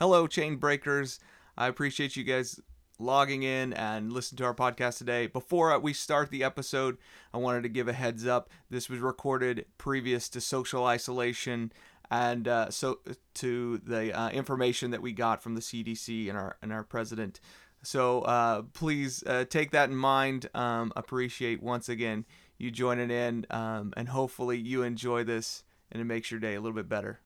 Hello, chain breakers. I appreciate you guys logging in and listening to our podcast today. Before we start the episode, I wanted to give a heads up. This was recorded previous to social isolation and uh, so to the uh, information that we got from the CDC and our and our president. So uh, please uh, take that in mind. Um, appreciate once again you joining in, um, and hopefully you enjoy this and it makes your day a little bit better.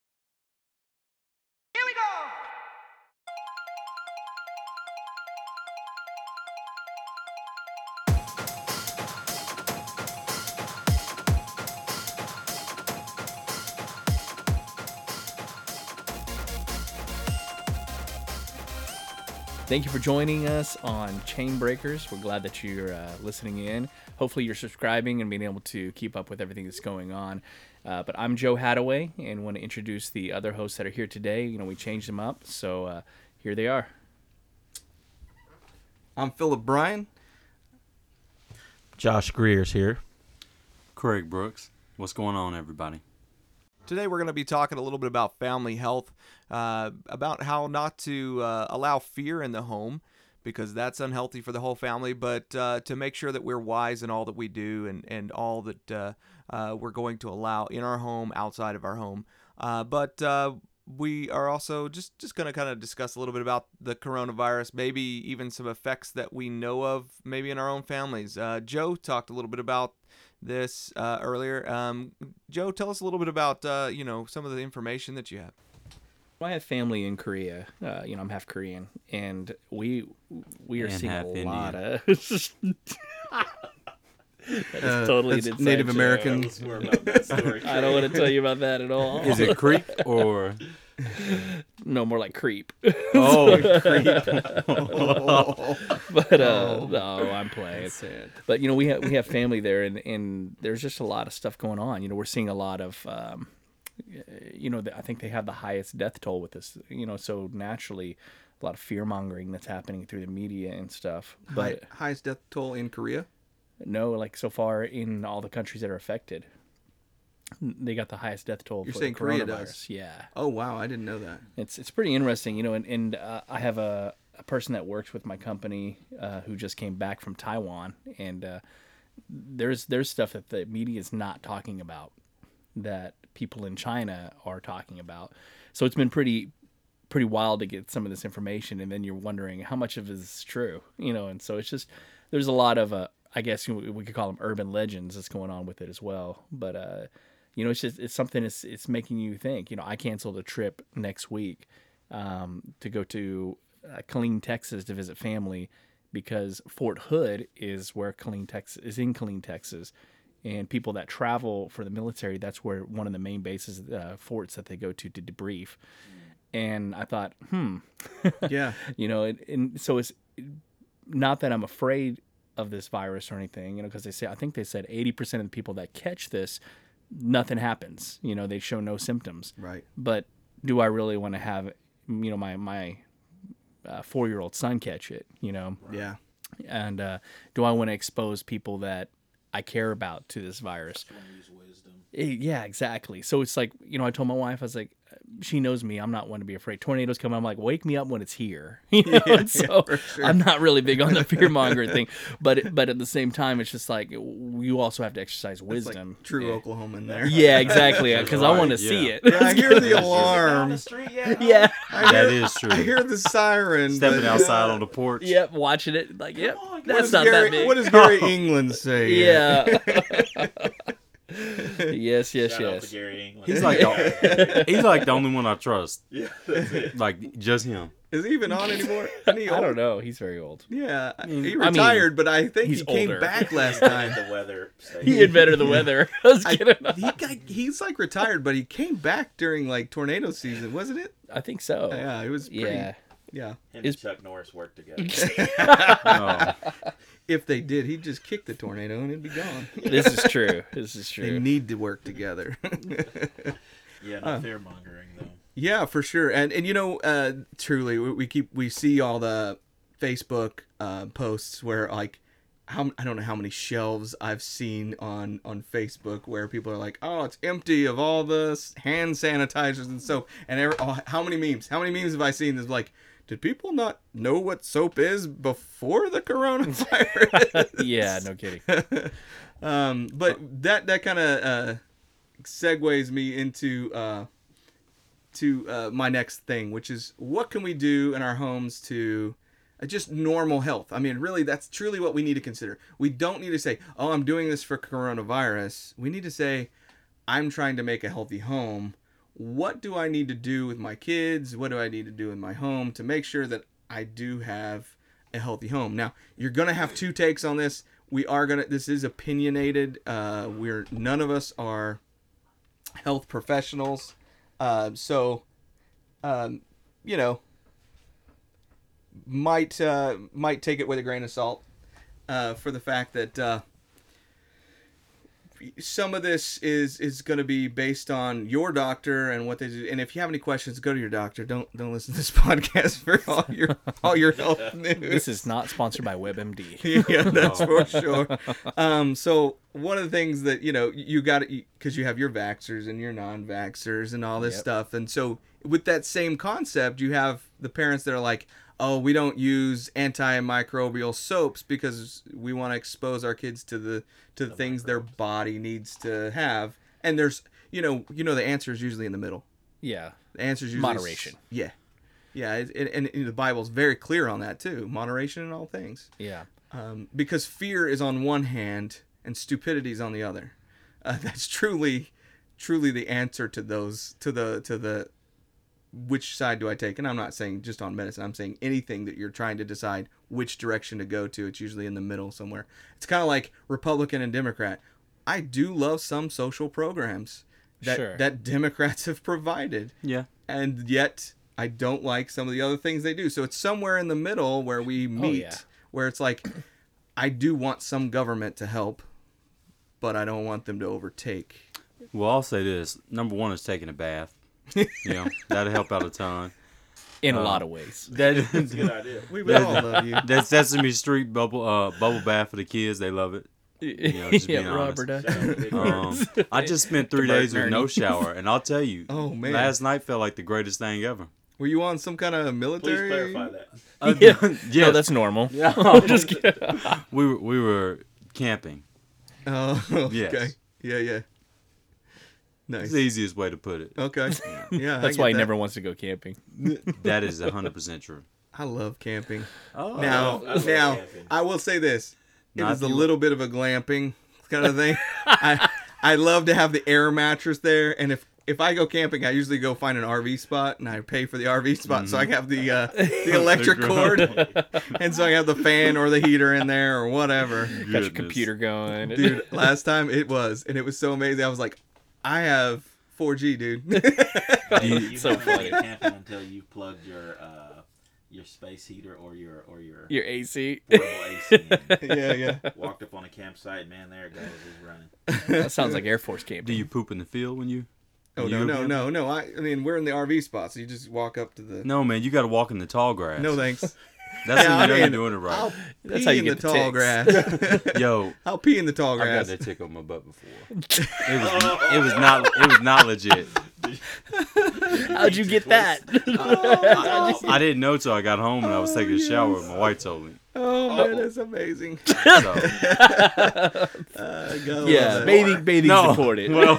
Thank you for joining us on Chain Breakers. We're glad that you're uh, listening in. Hopefully, you're subscribing and being able to keep up with everything that's going on. Uh, but I'm Joe Hadaway and want to introduce the other hosts that are here today. You know, we changed them up, so uh, here they are. I'm Philip Bryan. Josh Greer's here. Craig Brooks. What's going on, everybody? Today, we're going to be talking a little bit about family health, uh, about how not to uh, allow fear in the home because that's unhealthy for the whole family, but uh, to make sure that we're wise in all that we do and, and all that uh, uh, we're going to allow in our home, outside of our home. Uh, but we are also just, just going to kind of discuss a little bit about the coronavirus, maybe even some effects that we know of, maybe in our own families. Joe talked a little bit about this uh, earlier. Um, Joe, tell us a little bit about uh, you know some of the information that you have. I have family in Korea. Uh, you know, I'm half Korean, and we we are And seeing a half lot of. that is Uh, totally that's an Native joke. American. I don't want to tell you about that at all. Is it creep or no more like creep? oh creep. but uh, no, I'm playing. But you know, we have we have family there, and and there's just a lot of stuff going on. You know, we're seeing a lot of. Um, you know, I think they have the highest death toll with this. You know, so naturally, a lot of fear mongering that's happening through the media and stuff. But highest death toll in Korea. no, like so far in all the countries that are affected, they got the highest death toll. You're for saying Korea coronavirus. does? Yeah, Oh wow, I didn't know that. it's it's pretty interesting, you know. And, and uh, I have a, a person that works with my company uh, who just came back from Taiwan, and uh, there's there's stuff that the media is not talking about that people in China are talking about. So it's been pretty pretty wild to get some of this information, and then you're wondering how much of it is true, you know. And so it's just there's a lot of uh, I guess we could call them urban legends that's going on with it as well, but. You know, it's just it's something. It's it's making you think. You know, I canceled a trip next week um, to go to uh, Killeen, Texas, to visit family because Fort Hood is where Killeen, Texas is in Killeen, Texas, and people that travel for the military, that's where one of the main bases, uh, forts that they go to to debrief. And I thought, hmm, Yeah, you know, and, and so it's not that I'm afraid of this virus or anything, you know, because they say I think they said 80% of the people that catch this, nothing happens. You know, they show no symptoms. right. But do I really want to have, you know, my my uh, four year old son catch it? You know, Yeah, and uh, do I want to expose people that I care about to this virus? Eh, Yeah, exactly. So it's like, you know, I told my wife, I was like, she knows me. I'm not one to be afraid. Tornadoes come. I'm like, wake me up when it's here. You know, and so for sure. I'm not really big on the fear mongering thing, but but at the same time, it's just like you also have to exercise it's like wisdom. true yeah. Oklahoman there. Yeah, exactly. Because I want to see it. Yeah, I hear the alarm. yeah. I that hear, is true. I hear the siren. Stepping but, outside on the porch. Yep. Watching it. Like, yep. What That's not Gary, that big. What does Gary England say? yeah. yes. Yes. Shout yes. to Gary England. He's like the, he's like the only one I trust. yeah, that's it. Like just him. Is he even on anymore? I don't know. He's very old. Yeah, mean- he I mean, retired, but I think he came older. back last time. the weather. stay. He had better the weather. I was I, kidding. he got, he's like retired, but he came back during like tornado season, wasn't it? I think so. Yeah, it was pretty. Yeah. Yeah. Him and Chuck Norris worked together. Oh, If they did, he'd just kick the tornado and it'd be gone. This is true. This is true. they need to work together. yeah, no fear mongering though. yeah, for sure. And and you know, uh, truly, we, we keep we see all the Facebook uh, posts where like how I don't know how many shelves I've seen on on Facebook where people are like, "Oh, it's empty of all the hand sanitizers and soap." And every, oh, how many memes? How many memes have I seen? That's like, did people not know what soap is before the coronavirus? yeah, no kidding. um, but that that kind of uh, segues me into uh, to uh, my next thing, which is what can we do in our homes to uh, just normal health. I mean, really, that's truly what we need to consider. We don't need to say, "Oh, I'm doing this for coronavirus." We need to say, "I'm trying to make a healthy home." What do I need to do with my kids? What do I need to do in my home to make sure that I do have a healthy home? Now, you're gonna have two takes on this. We are gonna. This is opinionated. Uh, we're none of us are health professionals. Uh, so, um, you know, might uh, might take it with a grain of salt uh, for the fact that uh, some of this is is going to be based on your doctor and what they do. And if you have any questions, go to your doctor. Don't don't listen to this podcast for all your all your health news. This is not sponsored by WebMD. yeah, that's for sure. Um, so one of the things that you know you got because you have your vaxxers and your non-vaxxers and all this Yep. stuff, and so with that same concept, you have the parents that are like, "Oh, we don't use antimicrobial soaps because we want to expose our kids to the to the things their body needs to have." And there's you know you know the answer is usually in the middle. Yeah. The answer is usually Moderation. Yeah, yeah, it, it, and, and the Bible's very clear on that too. Moderation in all things Yeah. um, because fear is on one hand and stupidity is on the other. Uh, that's truly, truly the answer to those to the to the which side do I take? And I'm not saying just on medicine. I'm saying anything that you're trying to decide which direction to go to. It's usually in the middle somewhere. It's kind of like Republican and Democrat. I do love some social programs that Sure. that Democrats have provided Yeah. and yet I don't like some of the other things they do. So it's somewhere in the middle where we oh, meet, yeah. where it's like, I do want some government to help, but I don't want them to overtake. Well, I'll say this. Number one is taking a bath. You know, that'll help out a ton. In a Uh, lot of ways. That that's a Good idea. We would all love you. that Sesame Street bubble uh bubble bath for the kids. They love it. know, just yeah, being. Robert. Shout out to Big Um, I just spent three days with no shower, and I'll tell you, Oh man, last night felt like the greatest thing ever. were you on some kind of Please military? clarify that. Uh, Yeah. yeah, No, that's normal. yeah. I'm just kidding. we were we were camping. Oh, okay. Yes. Yeah, yeah. It's the easiest way to put it. Okay. Yeah, I That's get why he that. never wants to go camping. That is hundred percent true. I love camping. Oh, Now, I love now, camping. I will say this: it Not is a little bit of a glamping kind of thing. I I love to have the air mattress there, and if if I go camping, I usually go find an RV spot, and I pay for the RV spot, so I have the uh, the electric cord, and so I have the fan or the heater in there or whatever. Got your computer going. Dude, last time it was, and it was so amazing. I was like, I have 4G, dude. you you- so haven't funny. been camping until you plugged your uh, your space heater or your or your Your AC. portable AC. yeah, yeah. Walked up on a campsite, man. There it goes. He's running. That sounds like Air Force camp. Do you poop in the field when you? Oh when no, you no, camping? no, no. I, I mean, we're in the RV spot, so you just walk up to the. No, man, you got to walk in the tall grass. No, thanks. That's Yeah, when you know you're doing it right. I'll That's how you in get the the tall ticks. grass. Yo, I'll pee in the tall grass? I've got grass. that tick on my butt before. It was it was not it was not legit. How'd you get that? I didn't know till I got home and I was taking a shower. and My wife told me. Oh man, that's amazing. So, Uh, yeah, bathing, bathing No. supported. well,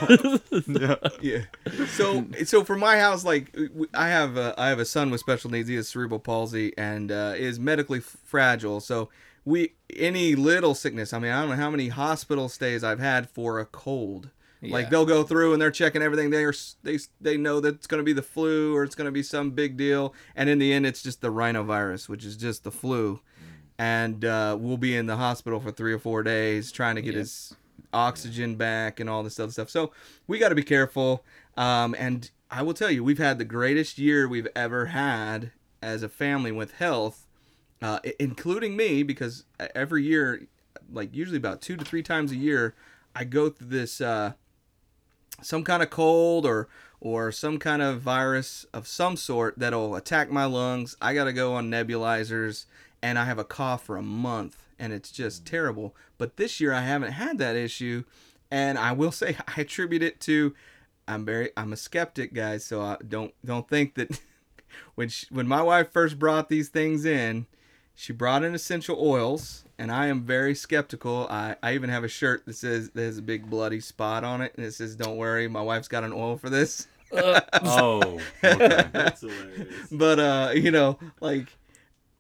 yeah. So, so for my house, like I have, a, I have a son with special needs. He has cerebral palsy and uh, is medically fragile. So, we any little sickness. I mean, I don't know how many hospital stays I've had for a cold. Like they'll go through and they're checking everything. They are they they know that it's going to be the flu or it's going to be some big deal, and in the end, it's just the rhinovirus, which is just the flu. And uh, we'll be in the hospital for three or four days trying to get his oxygen back and all this other stuff. So we got to be careful. Um, and I will tell you, we've had the greatest year we've ever had as a family with health, uh, including me, because e, every year, like usually about two to three times a year, I go through this uh, some kind of cold or or some kind of virus of some sort that'll attack my lungs. I got to go on nebulizers and I have a cough for a month. and it's just mm. terrible. But this year I haven't had that issue, and I will say I attribute it to I'm very I'm a skeptic, guys. So I don't don't think that when she, when my wife first brought these things in, she brought in essential oils, and I am very skeptical. I, I even have a shirt that says there's a big bloody spot on it, and it says, "Don't worry, my wife's got an oil for this." Oh, okay. That's hilarious. but uh, you know, like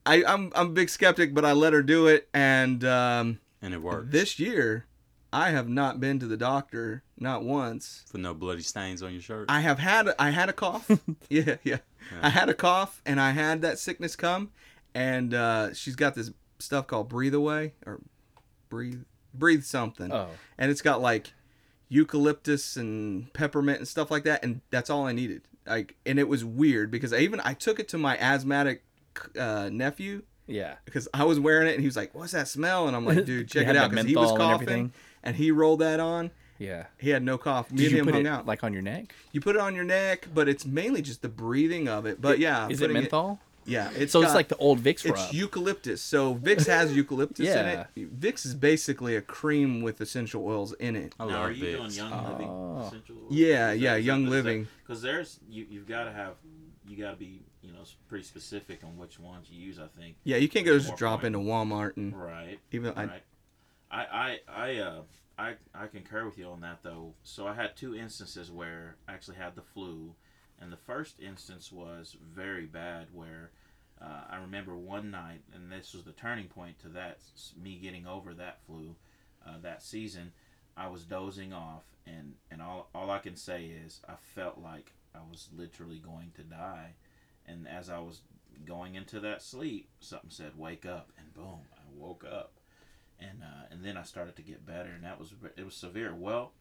I I'm I'm a big skeptic, but I let her do it, and um, and it works. this year I have not been to the doctor not once. for no bloody stains on your shirt. I have had I had a cough. yeah, yeah. I had a cough and I had that sickness come and uh, she's got this stuff called breathe away or breathe breathe something. Oh. And it's got like eucalyptus and peppermint and stuff like that and that's all I needed. Like and it was weird because I even I took it to my asthmatic uh, nephew Yeah. because I was wearing it and he was like, "What's that smell?" And I'm like, "Dude, check it out." Because he was and coughing everything? and he rolled that on. Yeah. He had no cough. Me Did and you him put hung it out. like on your neck? You put it on your neck, but it's mainly just the breathing of it. But yeah, Is it menthol? Yeah, it's so it's got- like the old Vicks rub. it's eucalyptus. So Vicks has eucalyptus Yeah. in it. Vicks is basically a cream with essential oils in it. I Now, love are you doing Vicks. Young Oh. Living essential? oils? Yeah, yeah, Young that- is that- Living. Because there's you you've got to have you got to be you know pretty specific on which ones you use. I think. Yeah, you can't go just drop point. into Walmart and Right. even I, Right. I I I uh I I concur with you on that though. So I had two instances where I actually had the flu, and the first instance was very bad. Where uh, I remember one night, and this was the turning point to that me getting over that flu uh, that season. I was dozing off, and and all all I can say is I felt like I was literally going to die, and as I was going into that sleep, something said wake up, and boom, I woke up and uh, and then I started to get better, and that was it was severe. Well,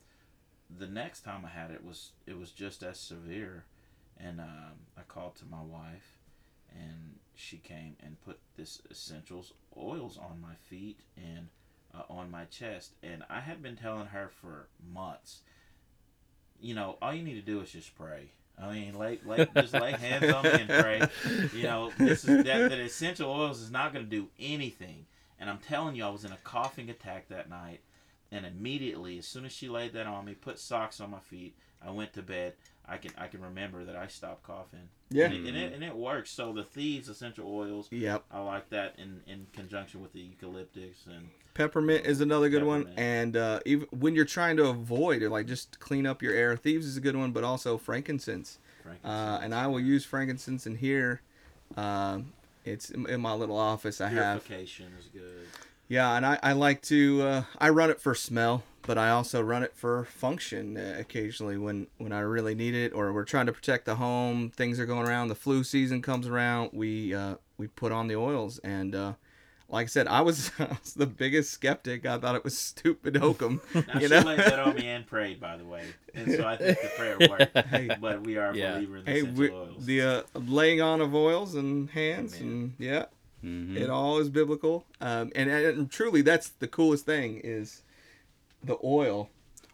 the next time I had it was it was just as severe, and um, I called to my wife, and she came and put this essentials oils on my feet and uh, on my chest, and I had been telling her for months, you know, all you need to do is just pray. I mean, lay, lay, just lay hands on me and pray. You know, this is that, that essential oils is not going to do anything. And I'm telling you, I was in a coughing attack that night, and immediately, as soon as she laid that on me, put socks on my feet, I went to bed. I can I can remember that I stopped coughing. Yeah. and it, and it, and it works. So the thieves essential oils, yep. I like that in in conjunction with the eucalyptus and Peppermint is another good one, and uh, even when you're trying to avoid or like just clean up your air, thieves is a good one, but also frankincense. Uh, frankincense. and I will use frankincense in here. Um, it's in, in my little office. I have purification is good. yeah, and I, I like to uh, I run it for smell, but I also run it for function uh, occasionally when when I really need it, or we're trying to protect the home. Things are going around. The flu season comes around. We uh, we put on the oils, and uh, like I said, I was, I was the biggest skeptic. I thought it was stupid hokum. Now you she know. laid that on me and prayed, by the way, and so I think the prayer worked. Hey. but we are a Yeah. believer in the Hey, essential we, oils. the uh, laying on of oils and hands, Amen. and yeah, Mhm. it all is biblical. Um, and, and truly, that's the coolest thing is the oil.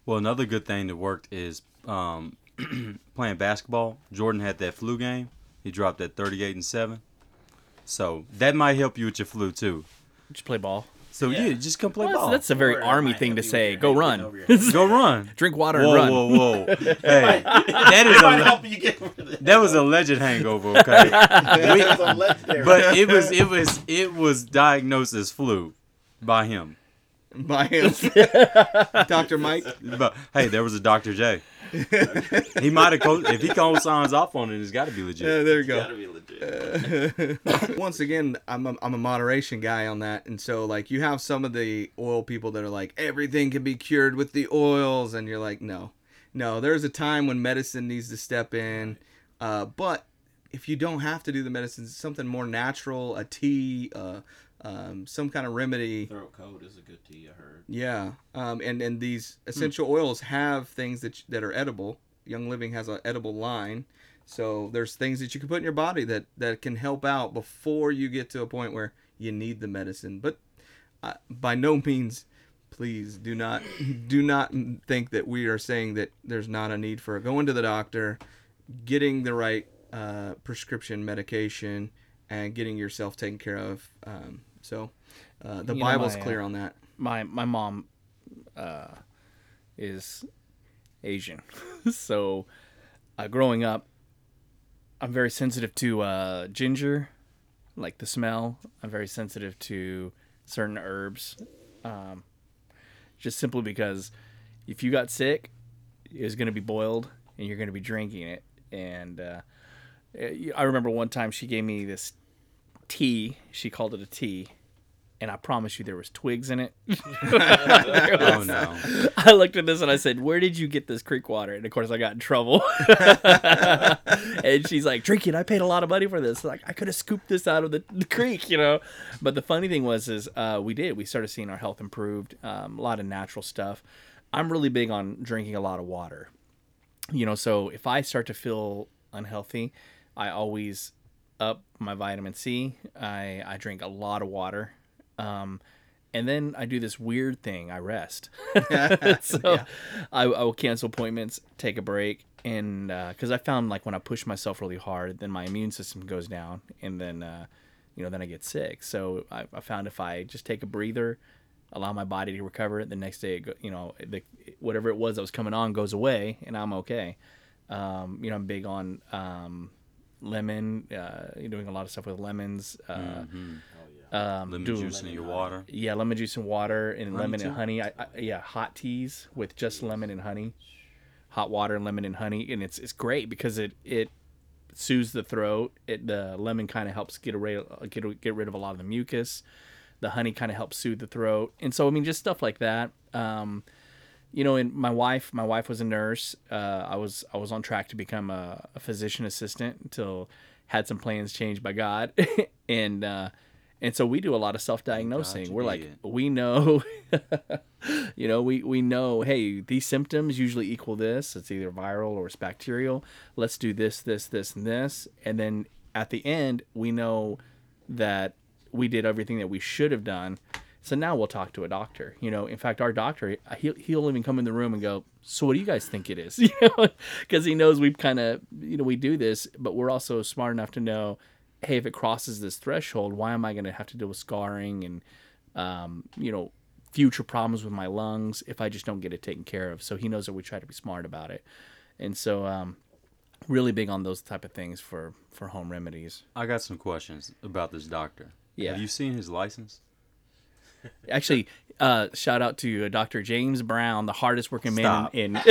Well, another good thing that worked is um, playing basketball. Jordan had that flu game. He dropped that 38 and 7. So that might help you with your flu too. Just play ball. So yeah, Yeah. just come play Well, ball. that's a very Or army thing to say. Go run. getting over your head. Go run. Drink water Whoa, and run. whoa, whoa! Hey, that is a help you get over that. that was a legend hangover. Okay, We- That's a legendary. but it was it was it was diagnosed as flu by him. By him, Doctor Mike. But hey, there was a Dr. J. He might have co- if he called signs off on it, it's got to be legit. Yeah, there you gotta go. be legit. Once again, I'm a, I'm a moderation guy on that, and so like you have some of the oil people that are like everything can be cured with the oils, and you're like, no, no. There's a time when medicine needs to step in, uh, but if you don't have to do the medicine, something more natural, a tea, uh, um, some kind of remedy. Throat coat is a good tea. I heard. Yeah, um, and and these essential oils have things that that are edible. Young Living has an edible line, so there's things that you can put in your body that that can help out before you get to a point where you need the medicine. But uh, by no means, please do not do not think that we are saying that there's not a need for going to the doctor, getting the right uh, prescription medication, and getting yourself taken care of. Um, So uh, the You know, Bible's my, uh, clear on that. my my mom uh, is Asian, so uh, growing up, I'm very sensitive to uh, ginger, like the smell. I'm very sensitive to certain herbs, um, just simply because if you got sick, it was going to be boiled and you're going to be drinking it. And uh, I remember one time she gave me this tea. She called it a tea. And I promise you, there was twigs in it. Oh no. I looked at this and I said, "Where did you get this creek water?" And of course, I got in trouble. and she's like, "Drink it. I paid a lot of money for this. Like, I could have scooped this out of the, the creek, you know." But the funny thing was, is uh, we did. We started seeing our health improved. Um, a lot of natural stuff. I'm really big on drinking a lot of water. You know, so if I start to feel unhealthy, I always up my vitamin C. I I drink a lot of water. Um, and then I do this weird thing. I rest. so I, I will cancel appointments, take a break, and because I found like when I push myself really hard, then my immune system goes down, and then uh, you know then I get sick. So I, I found if I just take a breather, allow my body to recover, the next day, it go, you know, the, whatever it was that was coming on goes away, and I'm okay. Um, you know, I'm big on um, lemon. Uh, you're doing a lot of stuff with lemons. Uh, Mm-hmm. um, Lemon do- juice in your water. yeah, lemon juice and water and lemon too? and honey. I, I, yeah, hot teas with just lemon and honey, hot water and lemon and honey, and it's it's great because it it soothes the throat. It the lemon kind of helps get away get get rid of a lot of the mucus. The honey kind of helps soothe the throat, and so I mean just stuff like that. Um, you know, and my wife, my wife was a nurse. Uh, I was I was on track to become a, a physician assistant until had some plans changed by God, and uh, and so we do a lot of self diagnosing. We're like, did. we know, you know, we we know, hey, these symptoms usually equal this. It's either viral or it's bacterial. Let's do this, this, this, and this, and then at the end, we know that we did everything that we should have done. So now we'll talk to a doctor. You know, in fact, our doctor, he'll, he'll even come in the room and go, "So what do you guys think it is?" You know, because he knows we've kind of, you know, we do this, but we're also smart enough to know, hey, if it crosses this threshold, why am I going to have to deal with scarring and, um, you know, future problems with my lungs if I just don't get it taken care of? So he knows that we try to be smart about it, and so um, really big on those type of things for for home remedies. I got some questions about this doctor. Yeah. Have you seen his license? Actually, uh, shout out to uh, Dr. James Brown, the hardest working man in. in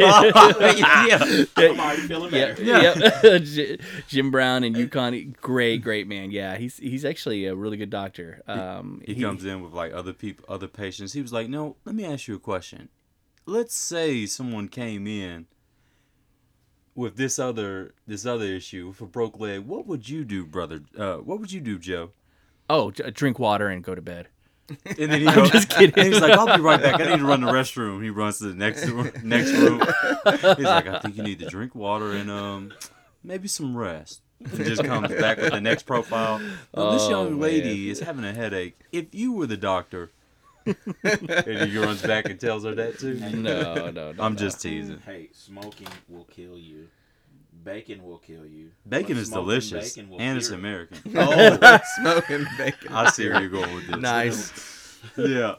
yeah. I'm already feeling yeah, better. yeah. Jim Brown in Yukon, great, great man. Yeah, he's he's actually a really good doctor. Um, He, comes in with like other people, other patients. He was like, "No, let me ask you a question. Let's say someone came in with this other this other issue with a broke leg. What would you do, brother? Uh, what would you do, Joe?" Oh, drink water and go to bed. And then he goes, just kidding. And he's like, "I'll be right back. I need to run the restroom." He runs to the next room, next room. He's like, "I think you need to drink water and um maybe some rest." And just comes back with the next profile. Well, this Oh, young lady man. is having a headache. If you were the doctor, and he runs back and tells her that too. No, no, no. I'm no. just teasing. Hey, smoking will kill you. Bacon will kill you. Bacon But is delicious, bacon will and it's. American. Oh, smoking bacon. I see where you're going with this. Nice. Yeah.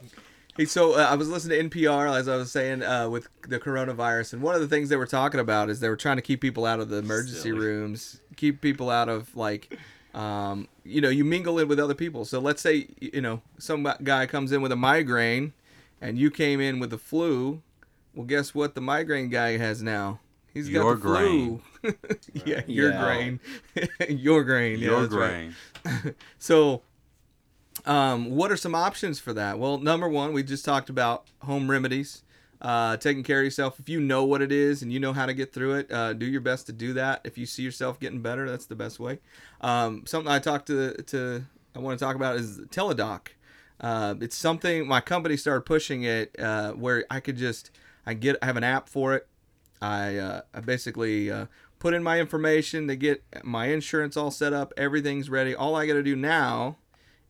Hey, so uh, I was listening to NPR as I was saying uh, with the coronavirus, and one of the things they were talking about is they were trying to keep people out of the emergency Silly. rooms, keep people out of like, um, you know, you mingle in with other people. So let's say you know some guy comes in with a migraine, and you came in with the flu. Well, guess what? The migraine guy has now. He's got Your the flu. yeah, your Yeah. grain, your grain, yeah, Your that's right. grain. So, um, what are some options for that? Well, number one, we just talked about home remedies, uh, taking care of yourself. If you know what it is and you know how to get through it, uh, do your best to do that. If you see yourself getting better, that's the best way. Um, something I talked to to I want to talk about is Teladoc. Uh, it's something my company started pushing it uh, where I could just I get I have an app for it. I uh, I basically uh, put in my information. to get my insurance all set up. Everything's ready. All I got to do now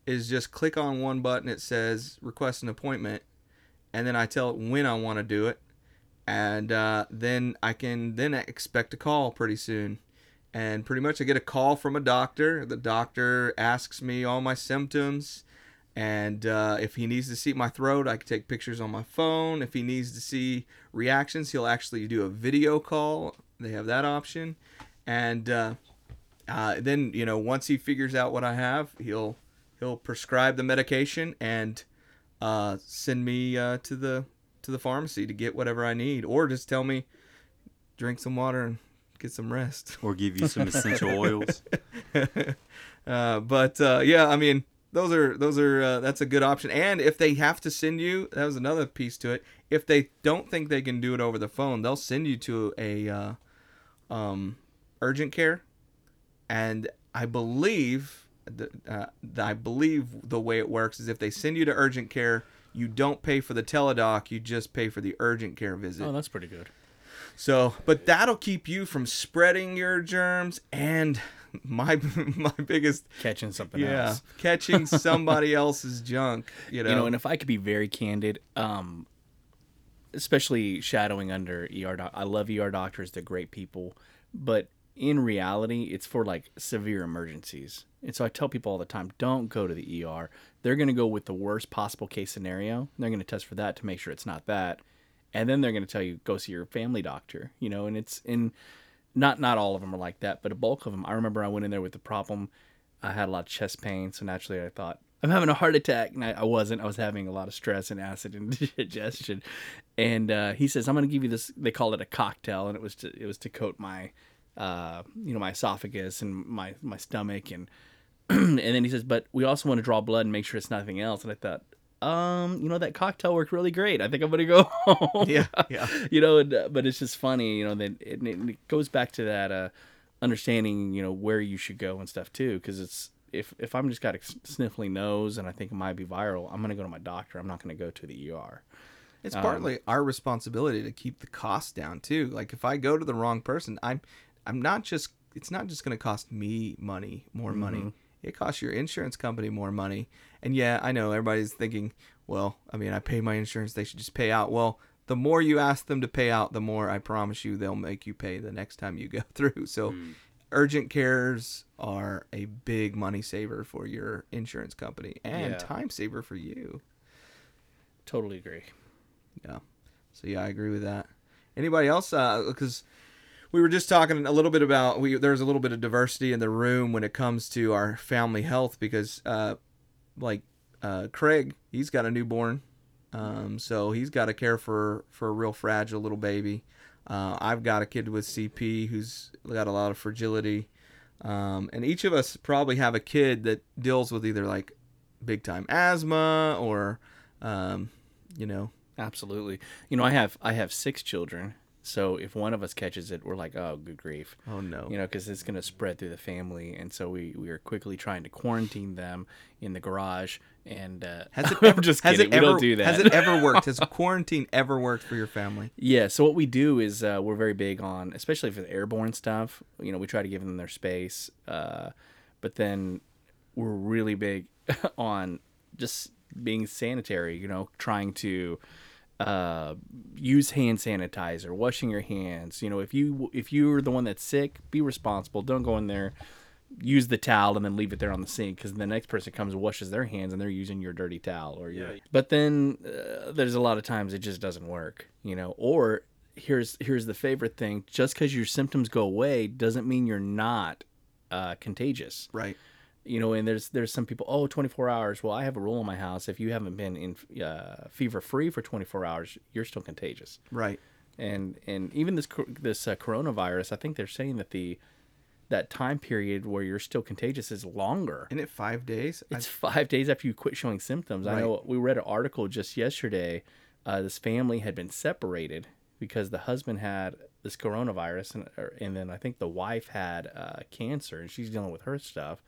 is just click on one button. It says request an appointment, and then I tell it when I want to do it, and uh, then I can then expect a call pretty soon. And pretty much I get a call from a doctor. The doctor asks me all my symptoms. And uh, if he needs to see my throat, I can take pictures on my phone. If he needs to see reactions, he'll actually do a video call. They have that option. And uh, uh, then you know once he figures out what I have, he'll he'll prescribe the medication and uh, send me uh, to the to the pharmacy to get whatever I need, or just tell me drink some water and get some rest. Or give you some essential oils. uh, but uh, yeah, I mean those are those are uh, that's a good option. And if they have to send you, that was another piece to it. If they don't think they can do it over the phone, they'll send you to a uh, um, urgent care, and I believe the, uh, I believe the way it works is if they send you to urgent care, you don't pay for the Teladoc, you just pay for the urgent care visit. Oh, that's pretty good. So, but that'll keep you from spreading your germs and my my biggest Catching something yeah else. catching somebody else's junk. You know, You know, and if I could be very candid, um, especially shadowing under ER doc, I love ER doctors; they're great people. But in reality, it's for like severe emergencies. And so I tell people all the time, don't go to the ER. They're going to go with the worst possible case scenario. They're going to test for that to make sure it's not that, and then they're going to tell you go see your family doctor. You know, and it's in not not all of them are like that, but a bulk of them. I remember I went in there with the problem. I had a lot of chest pain, so naturally I thought I'm having a heart attack, and I, I wasn't. I was having a lot of stress and acid indigestion. And uh, he says, "I'm going to give you this." They call it a cocktail, and it was to it was to coat my, uh, you know, my esophagus and my my stomach, and and then he says, "But we also want to draw blood and make sure it's nothing else." And I thought, um, you know, that cocktail worked really great. I think I'm going to go home. yeah, yeah, you know, and, uh, but it's just funny, you know, that it, it goes back to that uh, understanding, you know, where you should go and stuff too, because it's if if I'm just got a sniffly nose and I think it might be viral, I'm gonna go to my doctor. I'm not gonna go to the ER. It's partly our responsibility to keep the cost down too. Like if I go to the wrong person, I'm I'm not just it's not just going to cost me money, more money. It costs your insurance company more money. And yeah, I know everybody's thinking, well, I mean, I pay my insurance, they should just pay out. Well, the more you ask them to pay out, the more I promise you they'll make you pay the next time you go through. So hmm. urgent cares are a big money saver for your insurance company and Yeah. time saver for you. Totally agree. Yeah. So yeah, I agree with that. Anybody else? Uh, because we were just talking a little bit about we there's a little bit of diversity in the room when it comes to our family health because uh, like uh, Craig, he's got a newborn, um, so he's got to care for for a real fragile little baby. Uh, I've got a kid with CP who's got a lot of fragility, um, and each of us probably have a kid that deals with either like big time asthma or um, you know Absolutely. You know, I have I have six children, so if one of us catches it, we're like, oh, good grief. oh no you know, because it's going to spread through the family, and so we we are quickly trying to quarantine them in the garage. And uh, Has it I'm ever, just has kidding. it ever, we don't do that. Has it ever worked? Has quarantine ever worked for your family? Yeah, so what we do is uh, we're very big on, especially for the airborne stuff. You know, we try to give them their space, uh, but then we're really big on just being sanitary. You know, trying to uh, use hand sanitizer, washing your hands. You know, if you if you're the one that's sick, be responsible. Don't go in there. Use the towel and then leave it there on the sink because the next person comes and washes their hands and they're using your dirty towel or your. Yeah. But then uh, there's a lot of times it just doesn't work, you know. Or here's here's the favorite thing: just because your symptoms go away doesn't mean you're not uh, contagious Right. You know and there's there's some people oh 24 hours well i have a rule in my house if you haven't been in uh, fever free for 24 hours you're still contagious Right. and and even this this uh, coronavirus i think they're saying that the that time period where you're still contagious is longer In it five days. I- it's five days after you quit showing symptoms. I know we read an article just yesterday. Uh, this family had been separated because the husband had this coronavirus, and, and then I think the wife had uh, cancer, and she's dealing with her stuff.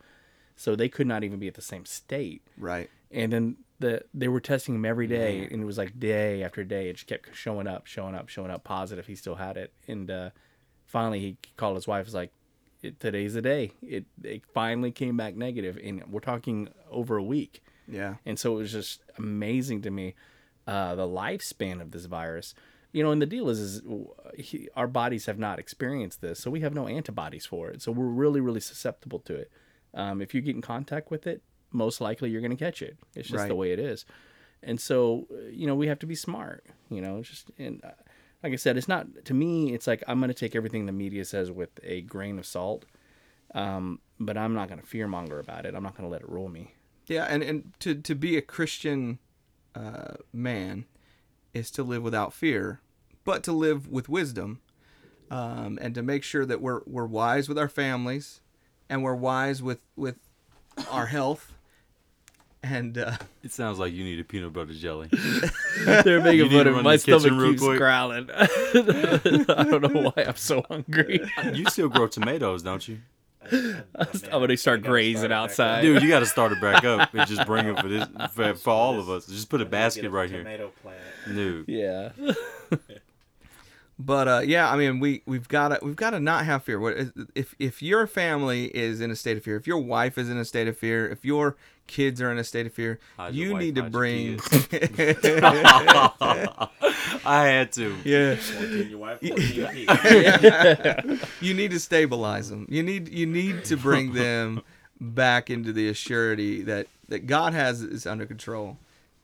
So they could not even be at the same state. right. And then the they were testing him every day, and it was like day after day. It just kept showing up, showing up, showing up, positive. He still had it, and uh, finally he called his wife. Was like, it, "Today's the day." It it finally came back negative, and we're talking over a week. Yeah. And so it was just amazing to me uh, the lifespan of this virus. You know, and the deal is, is he, our bodies have not experienced this, so we have no antibodies for it. So we're really, really susceptible to it. Um, if you get in contact with it, most likely you're going to catch it. It's just the way it is. And so, uh, you know, we have to be smart. You know, just and uh, like I said, it's not to me. It's like I'm going to take everything the media says with a grain of salt. Um, but I'm not going to fearmonger about it. I'm not going to let it rule me. Yeah, and, and to, to be a Christian uh, man is to live without fear, but to live with wisdom, um, and to make sure that we're we're wise with our families, and we're wise with with our health, and uh, It sounds like you need a peanut butter jelly. They're making You need fun to of my to the kitchen stomach real keeps quick? growling. I don't know why I'm so hungry. you still grow tomatoes, don't you? I'm gonna start grazing outside. Dude, you got to start it back up and just bring it for this for, for all of us. Just put a basket right here. Tomato plant. Dude, Yeah. But uh, yeah, I mean, we we've got to we've got to not have fear. What if if your family is in a state of fear, if your wife is in a state of fear, if your kids are in a state of fear, Hide you wife, need to bring. I had to. yeah, wife, 14 your kids. you need to stabilize them. You need you need to bring them back into the assurity that that God has is under control,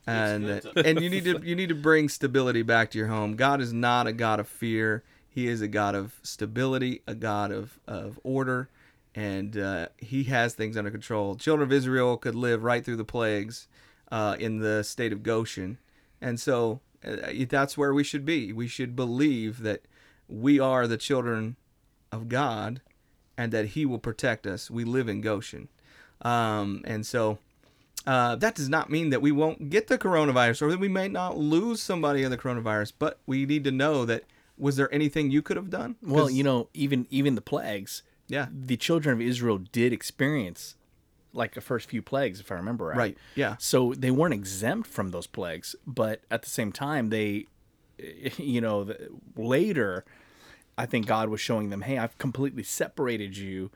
and and you need to you need to bring stability back to your home. God is not a God of fear. He is a God of stability, a God of of order, and uh, He has things under control. Children of Israel could live right through the plagues uh, in the state of Goshen, and so uh, that's where we should be. We should believe that we are the children of God and that He will protect us. We live in Goshen. Um, and so uh, that does not mean that we won't get the coronavirus or that we may not lose somebody in the coronavirus, but we need to know that was there anything you could have done? Well, you know, even even the plagues, yeah, the children of Israel did experience like the first few plagues, if I remember right. right, yeah, So they weren't exempt from those plagues, but at the same time, they, you know, the, later, I think God was showing them, hey, I've completely separated you.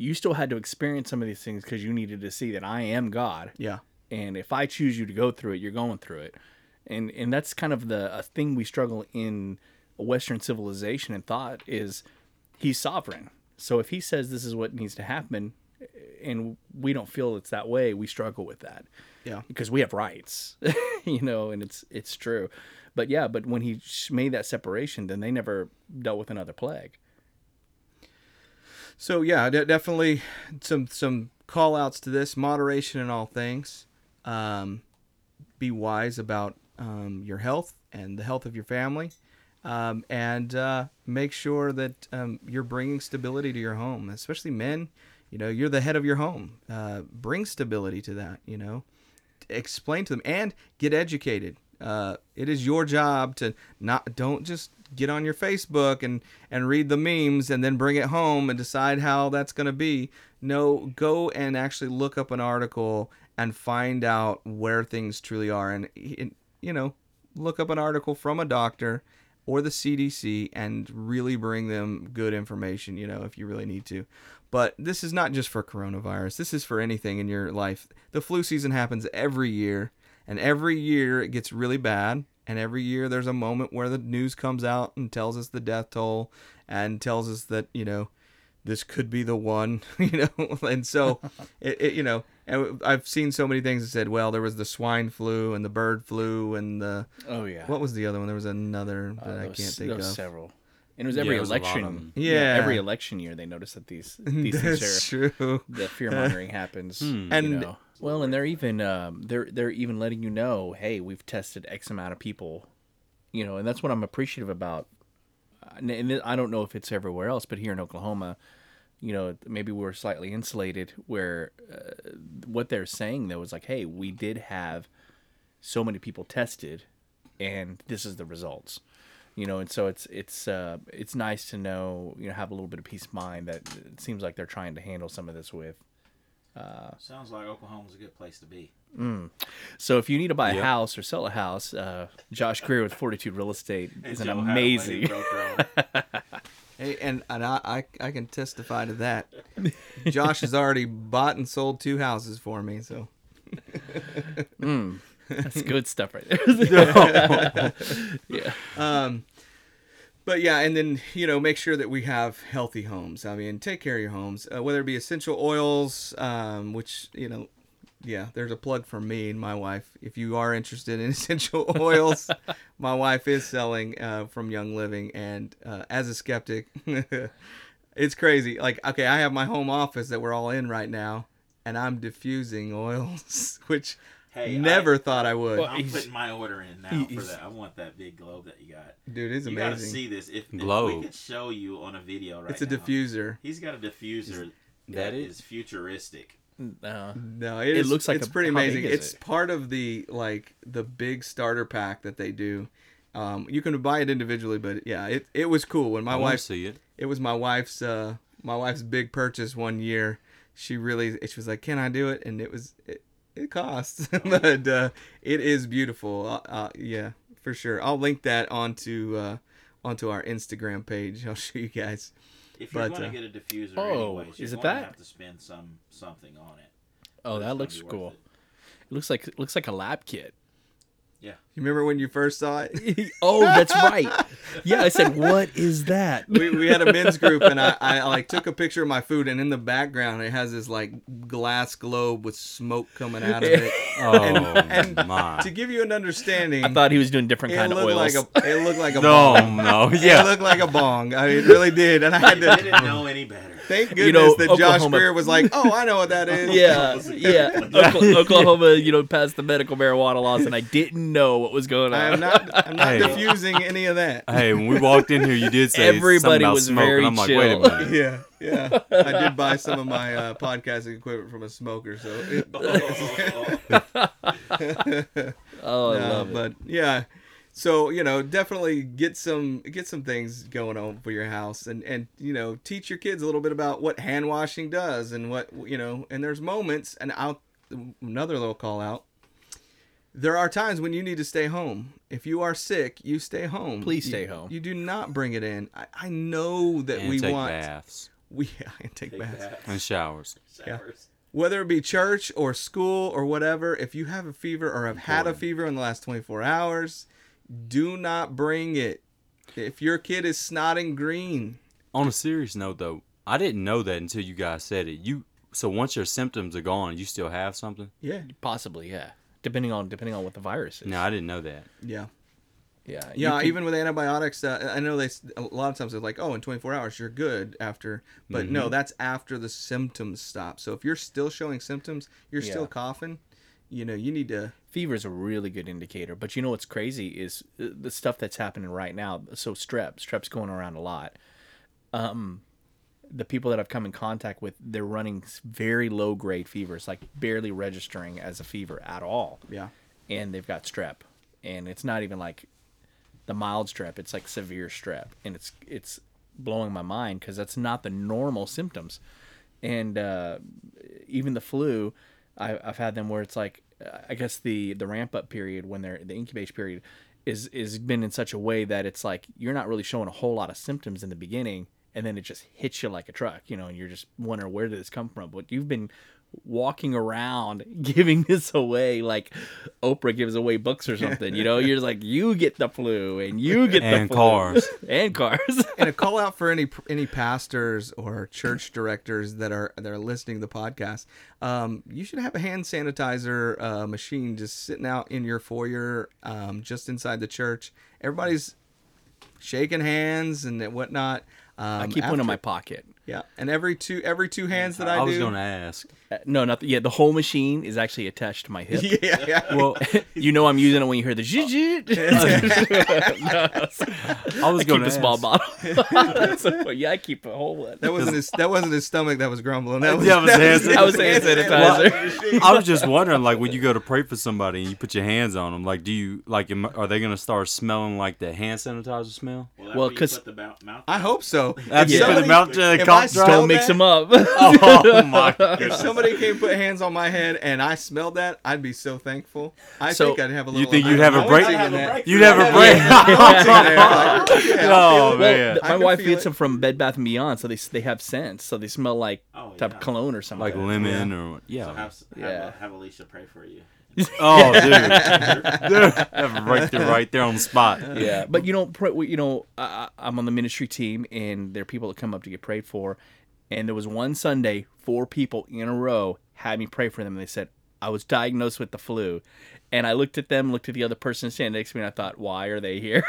You still had to experience some of these things because you needed to see that I am God. yeah, and if I choose you to go through it, you're going through it, and and that's kind of the a thing we struggle in Western civilization and thought is he's sovereign. So if he says this is what needs to happen, eh, and we don't feel it's that way, we struggle with that yeah. because we have rights, you know, and it's it's true. But yeah, but when he made that separation, then they never dealt with another plague. So yeah, de- definitely some some call outs to this moderation in all things. Um, be wise about um, your health and the health of your family, um, and uh, make sure that um, you're bringing stability to your home. Especially men, you know, you're the head of your home. Uh, bring stability to that. You know, explain to them and get educated. Uh, it is your job to not don't just get on your Facebook and and read the memes and then bring it home and decide how that's going to be. No, go and actually look up an article and find out where things truly are and, and you know, look up an article from a doctor or the CDC and really bring them good information, you know, if you really need to. But this is not just for coronavirus. This is for anything in your life. The flu season happens every year, and every year it gets really bad. And every year there's a moment where the news comes out and tells us the death toll and tells us that, you know, this could be the one, you know. And so, it, it, you know, and I've seen so many things that said, well, there was the swine flu and the bird flu and the, Oh yeah, what was the other one? There was another that I can't think of. several. And it was Yeah, every it was a lot of election. them. Yeah. every election year they noticed that these these things That's are true. the fear mongering happens. Hmm. you And- know. Well, and they're even um, they're they're even letting you know, hey, we've tested X amount of people, you know, and that's what I'm appreciative about. And and I don't know if it's everywhere else, but here in Oklahoma, you know, maybe we're slightly insulated. Where uh, what they're saying though is like, hey, we did have so many people tested, and this is the results. You know, and so it's it's uh, it's nice to know, you know, have a little bit of peace of mind that it seems like they're trying to handle some of this with. Sounds like Oklahoma's a good place to be. Mm. So if you need to buy a house or sell a house, uh, Josh Greer with Fortitude Real Estate is an Joe had 'em when amazing. he broke her own. Hey, and, and I, I I can testify to that. Josh has already bought and sold two houses for me, so mm. That's good stuff right there. yeah. um but yeah, and then you know make sure that we have healthy homes. I mean, take care of your homes, uh, whether it be essential oils, um, which you know yeah, there's a plug for me and my wife. If you are interested in essential oils, my wife is selling uh, from Young Living, and uh, as a skeptic, it's crazy. Like, okay, I have my home office that we're all in right now, and I'm diffusing oils, which Hey, never I, thought I would. Well, I'm he's- putting my order in now for that. I want that big globe that you got. Dude, it's amazing. You gotta see this. If, if we Globe. could show you on a video right it's a now, diffuser. He's got a diffuser that that it? is futuristic. Uh, No, it, It is- looks like it's a- pretty amazing. It's it? part of the like the big starter pack that they do. Um, you can buy it individually, but yeah, it, it was cool when my I wife see it. it was my wife's uh my wife's big purchase one year. She really she was like, "Can I do it?" And it was it, it costs, but uh, it is beautiful. Uh, uh, yeah, for sure. I'll link that onto uh, onto our Instagram page. I'll show you guys. If you're But, going uh, to get a diffuser Oh, anyways, is it that? to have to spend some something on it. oh, that looks cool. it. It looks like it looks like a lab kit. You remember when you first saw it? oh, that's right. Yeah, I said, "What is that?" we, we had a men's group and I, I like took a picture of my food and in the background it has this like glass globe with smoke coming out of it. Oh and my! to give you an understanding, I thought he was doing different kind of looked oils. like a it looked like a No, bong. no, yeah, It looked like a bong. I mean, it really did. And I had I to didn't know any better. Thank goodness You know, that Josh Oklahoma- Greer was like, "Oh, I know what that is." yeah, yeah. Oklahoma, you know, passed the medical marijuana laws, and I didn't know what was going on. I am on. not. I'm not Hey. diffusing any of that. Hey, when we walked in here, you did say Everybody about was smoke, very and I'm like, wait a minute. Yeah, yeah. I did buy some of my uh, podcasting equipment from a smoker, so. It, Oh, I No, love it. but yeah so you know definitely get some get some things going on for your house and and you know teach your kids a little bit about what hand washing does and what you know and there's moments and out another little call out there are times when you need to stay home if you are sick you stay home Please You- stay home. you do not bring it in i, I know that And we take want baths we and take, Take baths that. and showers. Showers. whether it be church or school or whatever, if you have a fever or have had a fever in the last 24 hours, do not bring it. If your kid is snotting green, On a serious note, though, I didn't know that until you guys said it. You so once your symptoms are gone, you still have something. yeah, Possibly, yeah. Depending on depending on what the virus is. No, I didn't know that. yeah, Yeah. yeah. can- even with antibiotics, uh, I know they a lot of times they're like, oh, in 24 hours you're good after, but no, Mm-hmm. that's after the symptoms stop. So if you're still showing symptoms, you're Yeah. still coughing, you know, you need to. fever is a really good indicator. But you know what's crazy is uh, the stuff that's happening right now. So strep, strep's going around a lot. Um, the people that I've come in contact with, they're running very low grade fevers, like barely registering as a fever at all, Yeah, and they've got strep, and it's not even like the mild strep; it's like severe strep, and it's it's blowing my mind because that's not the normal symptoms, and uh, even the flu, I, I've had them where it's like I guess the the ramp up period when they're the incubation period is is been in such a way that it's like you're not really showing a whole lot of symptoms in the beginning and then it just hits you like a truck you know and you're just wondering where did this come from? But you've been walking around giving this away like Oprah gives away books or something you know you're just like you get the flu and you get the And flu cars. and cars and a call out for any any pastors or church directors that are that are listening to the podcast. Um, you should have a hand sanitizer uh, machine just sitting out in your foyer, um, just inside the church. Everybody's shaking hands and whatnot. Um, I keep one in my pocket yeah, and every two every two hands that I, do. I was do. going to ask. Uh, no not the, yeah the whole machine is actually attached to my hip yeah, yeah. Well, you know I'm using it when you hear the zhit zhit. I was going to a small bottle. So, yeah, I keep a whole one. That wasn't his. That wasn't his stomach that was grumbling. That was, That was hand That was hand sanitizer. I was just wondering, like, when you go to pray for somebody and you put your hands on them, like, do you like, am, are they gonna start smelling like the hand sanitizer smell? Well, Well, well, 'cause- put the mouth, mouth I hope so. After If you the mouth to the if cough I drop? Don't mix that- them up. Oh my If somebody came put hands on my head and I smelled that, I'd be so thankful. I So, think I'd have a little. You think you'd have a break? in I'd have a break. You'd have a break. Anointing in there, like, yeah, I'll Oh man! My wife feel gets them from Bed Bath and Beyond, so they they have scents, so they smell like Oh, type of cologne or something. like like lemon or yeah. have, have, Yeah. have Alicia pray for you. Oh, dude, dude, have it right there, right there on the spot. yeah, but you know, pray, you know, I, I- I'm on the ministry team, and there are people that come up to get prayed for, and there was one Sunday, four people in a row had me pray for them, and they said, I was diagnosed with the flu, and I looked at them, looked at the other person standing next to me, and I thought, why are they here?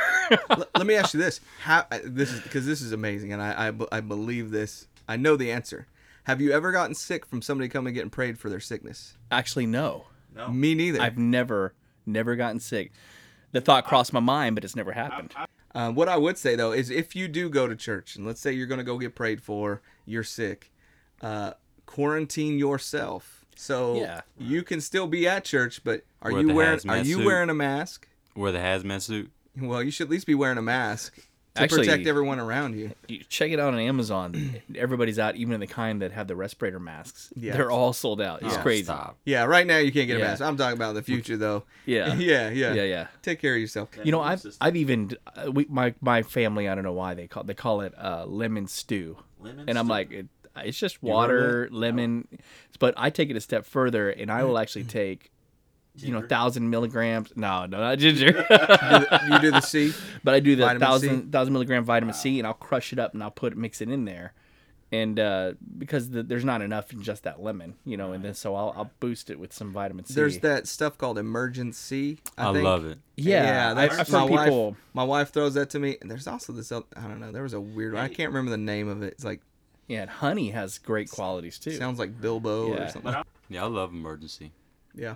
L- let me ask you this: How uh, this is because this is amazing, and I, I I believe this. I know the answer. Have you ever gotten sick from somebody coming and getting prayed for their sickness? Actually, no. No. Me neither. I've never, never gotten sick. The thought crossed my mind, but it's never happened. Uh, what I would say though is if you do go to church and let's say you're going to go get prayed for, you're sick, uh, quarantine yourself. So Yeah. you can still be at church, but are Wear you wearing are you suit. wearing a mask? Wear the hazmat suit. Well, you should at least be wearing a mask to Actually- protect everyone around you. You check it out on Amazon. Everybody's out, even the kind that have the respirator masks. Yeah. They're all sold out. It's Oh, crazy. Stop. Yeah, right now you can't get a Yeah. mask. I'm talking about the future though. Yeah. yeah, yeah, Yeah, yeah. Take care of yourself. You know, I've system. I've even uh, we my my family. I don't know why they call they call it uh, lemon stew, Lemon and I'm stew? like, it, it's just water, lemon. But I take it a step further, and I will actually take, you know, thousand milligrams. No, no, not ginger. you do the C. but I do the Vitamin C? thousand thousand milligram vitamin C, and I'll crush it up and I'll put mix it in there, and uh, because the, there's not enough in just that lemon, you know, and then so I'll I'll boost it with some vitamin C. There's that stuff called Emergen-C. I, I think. love it. yeah, that's I've my heard wife. people. My wife throws that to me, and there's also this. I don't know. There was a weird. one. I can't remember the name of it. It's like Yeah, and honey has great qualities too. sounds like Bilbo or something. Yeah, I love Emergen-C. Yeah.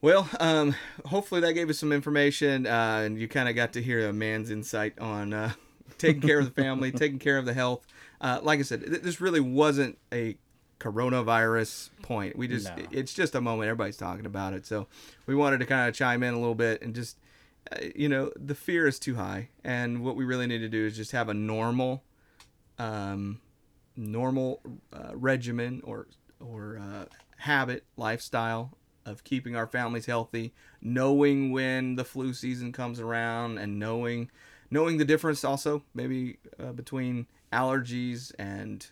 Well, um, hopefully that gave us some information, uh, and you kind of got to hear a man's insight on uh, taking care of the family, taking care of the health. Uh, like I said, th- this really wasn't a coronavirus point. We just, No. it's just a moment. Everybody's talking about it, so we wanted to kind of chime in a little bit and just, uh, you know, the fear is too high, and what we really need to do is just have a normal, um, normal uh, regimen or or uh, habit lifestyle of keeping our families healthy, knowing when the flu season comes around, and knowing knowing the difference also maybe uh, between allergies and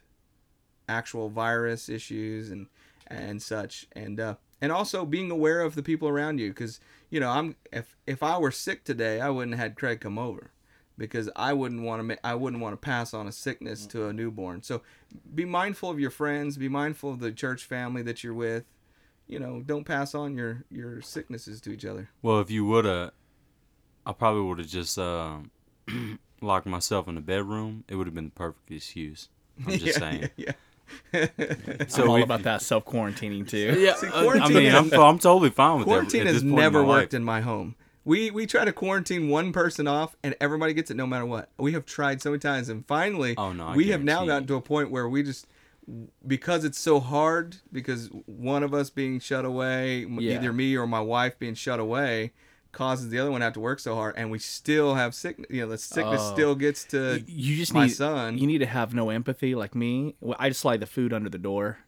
actual virus issues and and such. And uh, and also being aware of the people around you because you know I'm if if I were sick today I wouldn't have had Craig come over because I wouldn't want to ma- I wouldn't want to pass on a sickness to a newborn. So be mindful of your friends be mindful of the church family that you're with you know don't pass on your your sicknesses to each other Well, if you would have, I probably would have just um locked myself in the bedroom. It would have been the perfect excuse. I'm just saying. yeah, yeah. So I'm all about that self quarantining too. Yeah, See, uh, I mean, I'm, I'm totally fine with quarantine that. at has never in worked life. in my home. We we try to quarantine one person off, and everybody gets it no matter what. We have tried so many times, and finally, Oh, no, we have now gotten to a point where we just because it's so hard because one of us being shut away, Yeah. either me or my wife being shut away, causes the other one to have to work so hard, and we still have sickness. You know, the sickness Oh. still gets to You just my need son. you need to have no empathy like me. I just slide the food under the door.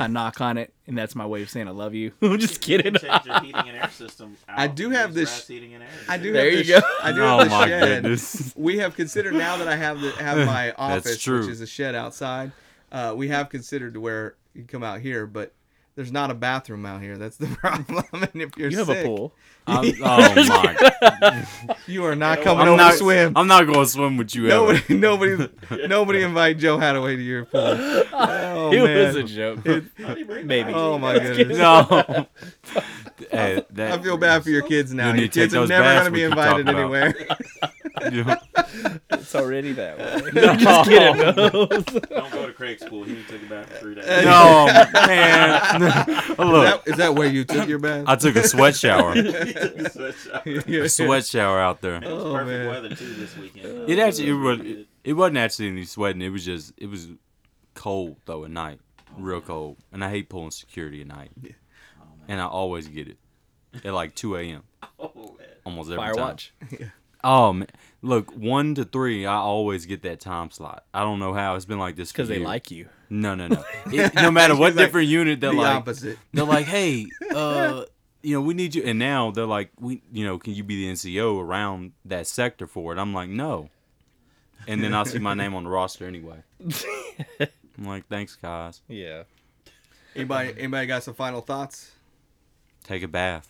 I knock on it, and that's my way of saying I love you. I'm just kidding. Change your heating and air system. Out. I do have Use this- heating and air. I do. There have you this, go. I do Oh have this my shed. goodness. we have considered now that I have the have my office, true. which is a shed outside. Uh, we have considered to where you come out here, but there's not a bathroom out here. That's the problem. and if you're You have sick, a pool. I'm, oh my! you are not coming? I'm over not to swim. I'm not going to swim with you nobody, ever. nobody, nobody invite Joe Hadaway to your pool. Oh it man, was a joke. How do you bring Maybe. the oh hygiene? my goodness. No. Hey, that, I feel bad for your kids now. You'll Your kids are never going to be we keep talking invited anywhere. It's already that way. No. just kidding. No. Don't go to Craig's pool. He took a bath for three days. no, man. Is Look, that, is that where you took your bath? I took a sweat shower. A sweat shower. A sweat shower out there. It was Oh, perfect man. weather too this weekend. It actually it, was was, really it wasn't actually any sweating. It was just it was cold though at night, real cold. And I hate pulling security at night. Man. And I always get it at like 2 a.m. Oh, man. almost every time. Firewatch. Oh man, look, one to three, I always get that time slot. I don't know how. It's been like this Because they years. like you. No, no, no. It- no matter what like different unit they're the like, opposite. they're like, hey, uh, you know, we need you. And now they're like, we, you know, can you be the NCO around that sector for it? I'm like, no. And then I'll see my name on the roster anyway. I'm like, thanks, guys. Yeah. Anybody, anybody got some final thoughts? Take a bath.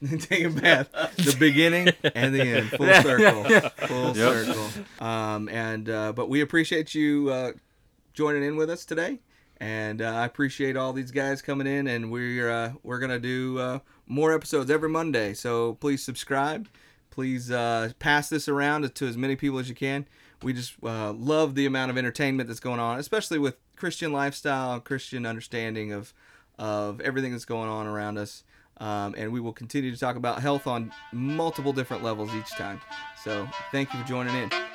Take a bath. The beginning and the end, full circle, full Yep. circle. Um, and uh, but we appreciate you uh, joining in with us today. And uh, I appreciate all these guys coming in, and we're uh, we're gonna do uh, more episodes every Monday. So please subscribe. Please uh, pass this around to as many people as you can. We just uh, love the amount of entertainment that's going on, especially with Christian lifestyle, Christian understanding of of everything that's going on around us. Um, and we will continue to talk about health on multiple different levels each time. So thank you for joining in.